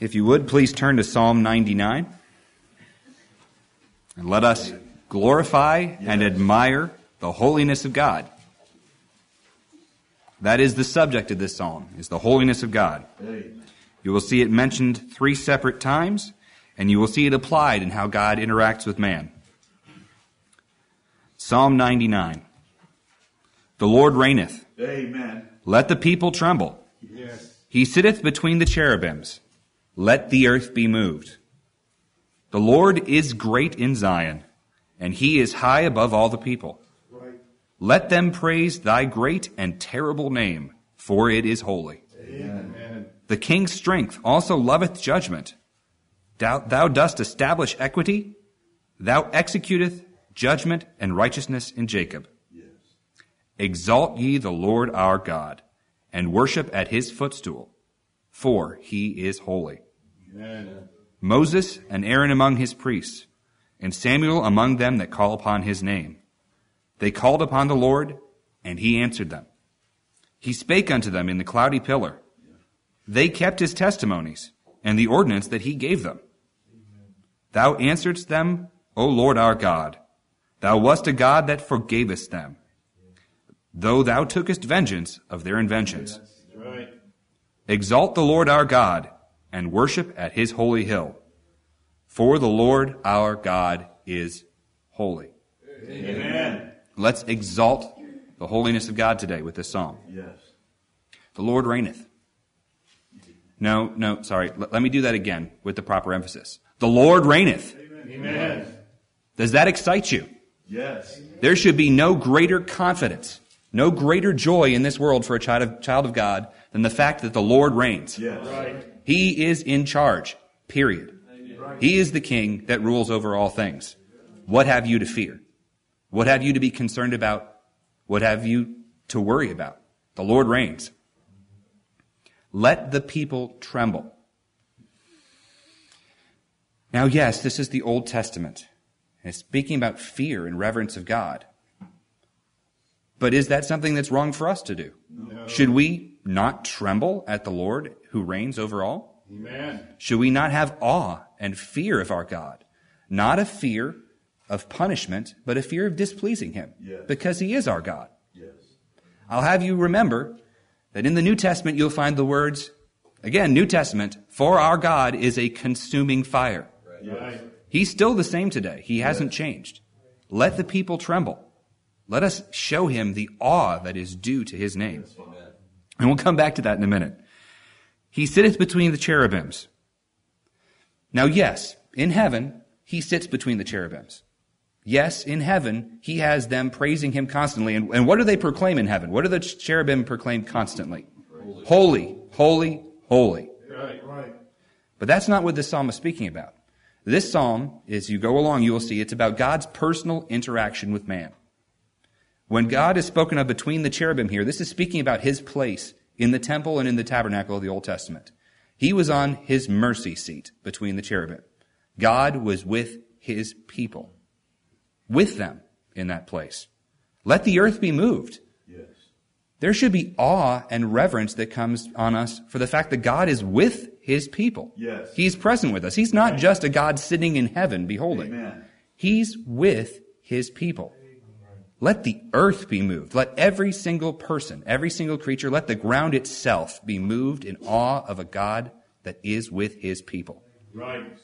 If you would, please turn to Psalm 99. And let us glorify and admire the holiness of God. That is the subject of this psalm, is the holiness of God. You will see it mentioned three separate times, and you will see it applied in how God interacts with man. Psalm 99. The Lord reigneth. Amen. Let the people tremble. Yes. He sitteth between the cherubims. Let the earth be moved. The Lord is great in Zion, and he is high above all the people. Right. Let them praise thy great and terrible name, for it is holy. Amen. The king's strength also loveth judgment. Thou, thou dost establish equity. Thou executeth judgment and righteousness in Jacob. Yes. Exalt ye the Lord our God, and worship at his footstool, for he is holy. Amen. Moses and Aaron among his priests, and Samuel among them that call upon his name. They called upon the Lord, and he answered them. He spake unto them in the cloudy pillar. They kept his testimonies, and the ordinance that he gave them. Thou answeredst them, O Lord our God. Thou wast a God that forgavest them, though thou tookest vengeance of their inventions. Exalt the Lord our God, and worship at his holy hill. For the Lord our God is holy. Amen. Let's exalt the holiness of God today with this psalm. Yes. The Lord reigneth. No, no, sorry. Let, let me do that again with the proper emphasis. The Lord reigneth. Amen. Does that excite you? Yes. There should be no greater confidence, no greater joy in this world for a child of, child of God than the fact that the Lord reigns. Yes. Right. He is in charge, period. He is the king that rules over all things. What have you to fear? What have you to be concerned about? What have you to worry about? The Lord reigns. Let the people tremble. Now, yes, this is the Old Testament. And it's speaking about fear and reverence of God. But is that something that's wrong for us to do? Should we not tremble at the Lord who reigns over all? Amen. Should we not have awe and fear of our God? Not a fear of punishment, but a fear of displeasing Him. Yes. Because He is our God. Yes. I'll have you remember that in the New Testament you'll find the words, again, New Testament, for our God is a consuming fire. Right. He's still the same today. He hasn't changed. Let the people tremble. Let us show him the awe that is due to his name. And we'll come back to that in a minute. He sitteth between the cherubims. Now, yes, in heaven, he sits between the cherubims. Yes, in heaven, he has them praising him constantly. And, and what do they proclaim in heaven? What do the cherubim proclaim constantly? Holy, holy, holy. Right. Right. But that's not what this psalm is speaking about. This psalm, as you go along, you will see it's about God's personal interaction with man. When God is spoken of between the cherubim here, this is speaking about his place in the temple and in the tabernacle of the Old Testament. He was on his mercy seat between the cherubim. God was with his people, with them in that place. Let the earth be moved. Yes. There should be awe and reverence that comes on us for the fact that God is with his people. Yes. He's present with us. He's not just a God sitting in heaven beholding. Amen. He's with his people. Let the earth be moved. Let every single person, every single creature, let the ground itself be moved in awe of a God that is with his people. Right.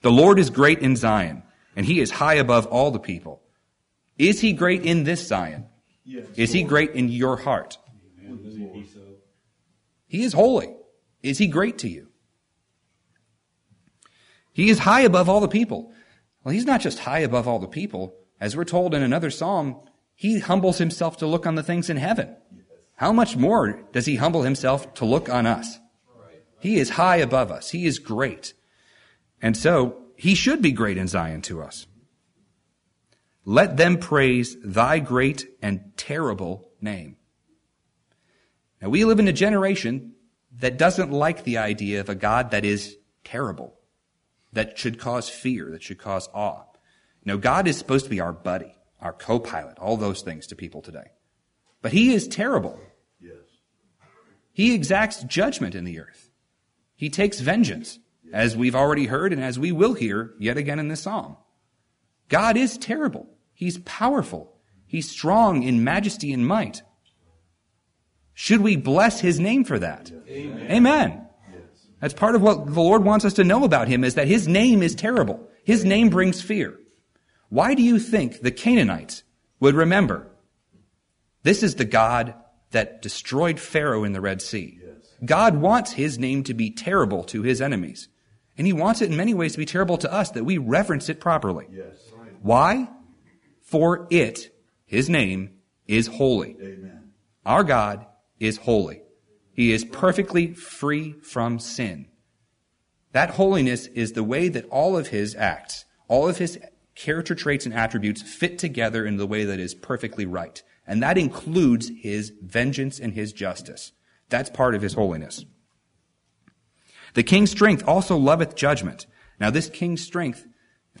The Lord is great in Zion, and he is high above all the people. Is he great in this Zion? Yes. Is he great in your heart? Amen. He is holy. Is he great to you? He is high above all the people. Well, he's not just high above all the people. As we're told in another psalm, he humbles himself to look on the things in heaven. How much more does he humble himself to look on us? He is high above us. He is great. And so, he should be great in Zion to us. Let them praise thy great and terrible name. Now, we live in a generation that doesn't like the idea of a God that is terrible, that should cause fear, that should cause awe. Know, God is supposed to be our buddy, our co-pilot, all those things to people today. But he is terrible. Yes. He exacts judgment in the earth. He takes vengeance, as we've already heard and as we will hear yet again in this psalm. God is terrible. He's powerful. He's strong in majesty and might. Should we bless his name for that? Amen. Amen. That's part of what the Lord wants us to know about him is that his name is terrible. His name brings fear. Why do you think the Canaanites would remember? This is the God that destroyed Pharaoh in the Red Sea. God wants his name to be terrible to his enemies. And he wants it in many ways to be terrible to us that we reverence it properly. Why? For it, his name, is holy. Amen. Our God is holy. He is perfectly free from sin. That holiness is the way that all of his acts, all of his character traits and attributes fit together in the way that is perfectly right. And that includes his vengeance and his justice. That's part of his holiness. The king's strength also loveth judgment. Now this king's strength,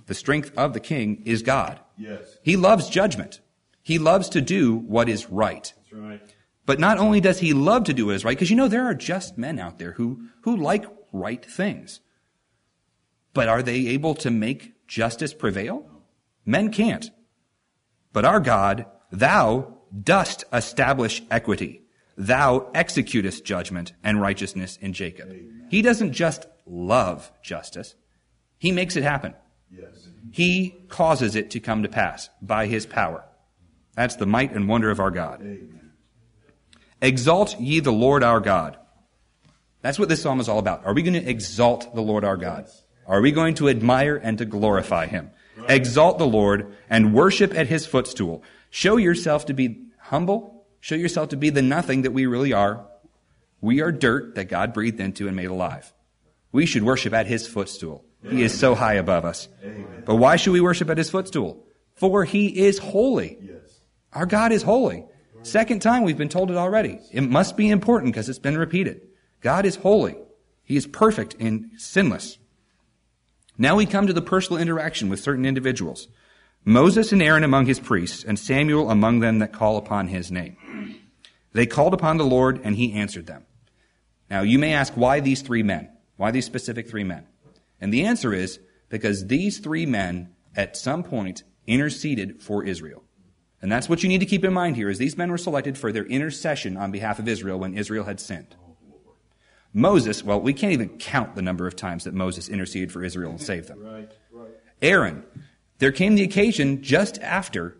the strength of the king is God. Yes. He loves judgment. He loves to do what is right. That's right. But not only does he love to do what is right, because you know there are just men out there who, who like right things. But are they able to make justice prevail? Men can't. But our God, thou dost establish equity. Thou executest judgment and righteousness in Jacob. He doesn't just love justice. He makes it happen. Yes. He causes it to come to pass by his power. That's the might and wonder of our God. Amen. Exalt ye the Lord our God. That's what this psalm is all about. Are we going to exalt the Lord our God? Are we going to admire and to glorify him? Exalt the Lord and worship at his footstool. Show yourself to be humble. Show yourself to be the nothing that we really are. We are dirt that God breathed into and made alive. We should worship at his footstool. He is so high above us. But why should we worship at his footstool? For he is holy. Yes. Our God is holy. Second time we've been told it already. It must be important because it's been repeated. God is holy. He is perfect and sinless. Now we come to the personal interaction with certain individuals. Moses and Aaron among his priests, and Samuel among them that call upon his name. They called upon the Lord, and he answered them. Now you may ask, why these three men? Why these specific three men? And the answer is because these three men at some point interceded for Israel. And that's what you need to keep in mind here is these men were selected for their intercession on behalf of Israel when Israel had sinned. Moses, well, we can't even count the number of times that Moses interceded for Israel and saved them. Right. Right. Aaron, there came the occasion just after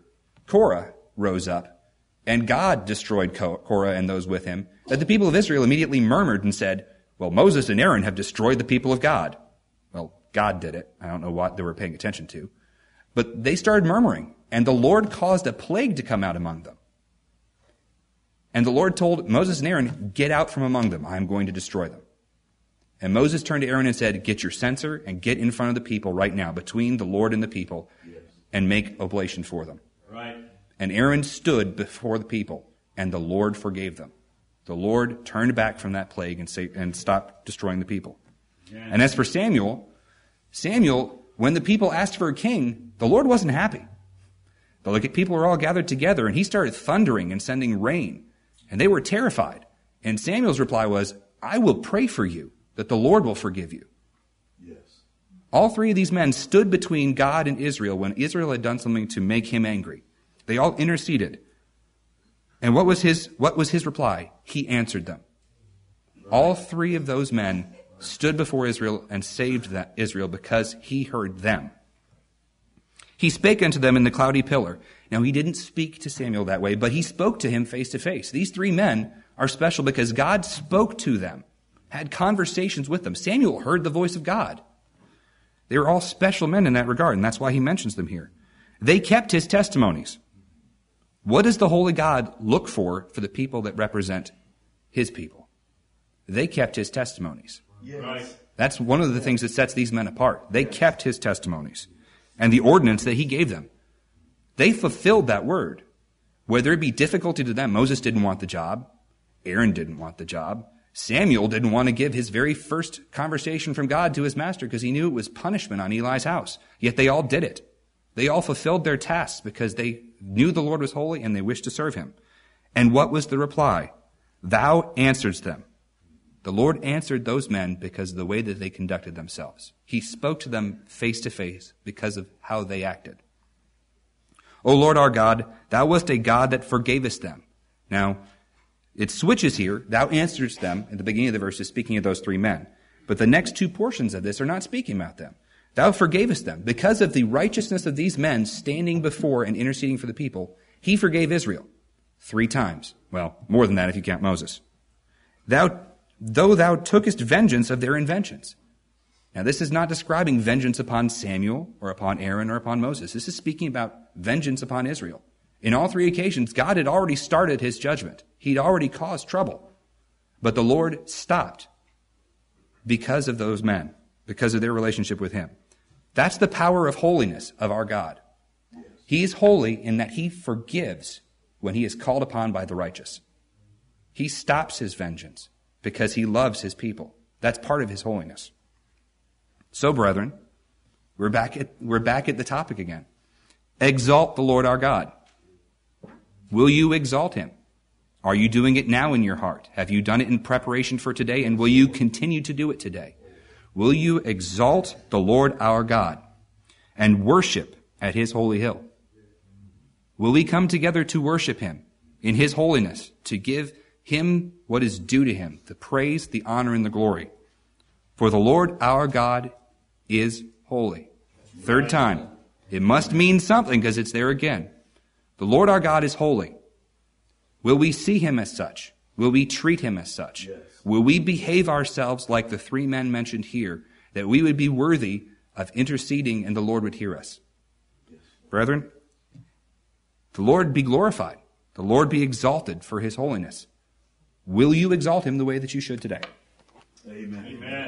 Korah rose up and God destroyed Korah and those with him that the people of Israel immediately murmured and said, well, Moses and Aaron have destroyed the people of God. Well, God did it. I don't know what they were paying attention to. But they started murmuring and the Lord caused a plague to come out among them. And the Lord told Moses and Aaron, get out from among them. I am going to destroy them. And Moses turned to Aaron and said, get your censer and get in front of the people right now, between the Lord and the people, and make oblation for them. Right. And Aaron stood before the people, and the Lord forgave them. The Lord turned back from that plague and, sa- and stopped destroying the people. And as for Samuel, Samuel, when the people asked for a king, the Lord wasn't happy. The people were all gathered together, and he started thundering and sending rain. And they were terrified. And Samuel's reply was, I will pray for you that the Lord will forgive you. Yes. All three of these men stood between God and Israel when Israel had done something to make him angry. They all interceded. And what was his, what was his reply? He answered them. All three of those men stood before Israel and saved that Israel because he heard them. He spake unto them in the cloudy pillar. Now he didn't speak to Samuel that way, but he spoke to him face to face. These three men are special because God spoke to them, had conversations with them. Samuel heard the voice of God. They were all special men in that regard, and that's why he mentions them here. They kept his testimonies. What does the holy God look for for the people that represent his people? They kept his testimonies. Yes. Right. That's one of the things that sets these men apart. They kept his testimonies and the ordinance that he gave them. They fulfilled that word. Whether it be difficulty to them, Moses didn't want the job. Aaron didn't want the job. Samuel didn't want to give his very first conversation from God to his master because he knew it was punishment on Eli's house. Yet they all did it. They all fulfilled their tasks because they knew the Lord was holy and they wished to serve him. And what was the reply? Thou answerest them. The Lord answered those men because of the way that they conducted themselves. He spoke to them face to face because of how they acted. O Lord our God, thou wast a God that forgavest them. Now, it switches here. Thou answerest them at the beginning of the verse is speaking of those three men. But the next two portions of this are not speaking about them. Thou forgavest them. Because of the righteousness of these men standing before and interceding for the people, he forgave Israel three times. Well, more than that if you count Moses. Thou, though thou tookest vengeance of their inventions. Now, this is not describing vengeance upon Samuel or upon Aaron or upon Moses. This is speaking about vengeance upon Israel. In all three occasions, God had already started his judgment. He'd already caused trouble. But the Lord stopped because of those men, because of their relationship with him. That's the power of holiness of our God. He is holy in that he forgives when he is called upon by the righteous. He stops his vengeance because he loves his people. That's part of his holiness. So, brethren, we're back at, we're back at the topic again. Exalt the Lord our God. Will you exalt him? Are you doing it now in your heart? Have you done it in preparation for today? And will you continue to do it today? Will you exalt the Lord our God and worship at his holy hill? Will we come together to worship him in his holiness, to give him what is due to him, the praise, the honor, and the glory? For the Lord our God is holy. Third time. It must mean something because it's there again. The Lord our God is holy. Will we see him as such? Will we treat him as such? Yes. Will we behave ourselves like the three men mentioned here, that we would be worthy of interceding and the Lord would hear us? Brethren, the Lord be glorified. The Lord be exalted for his holiness. Will you exalt him the way that you should today? Amen. Amen.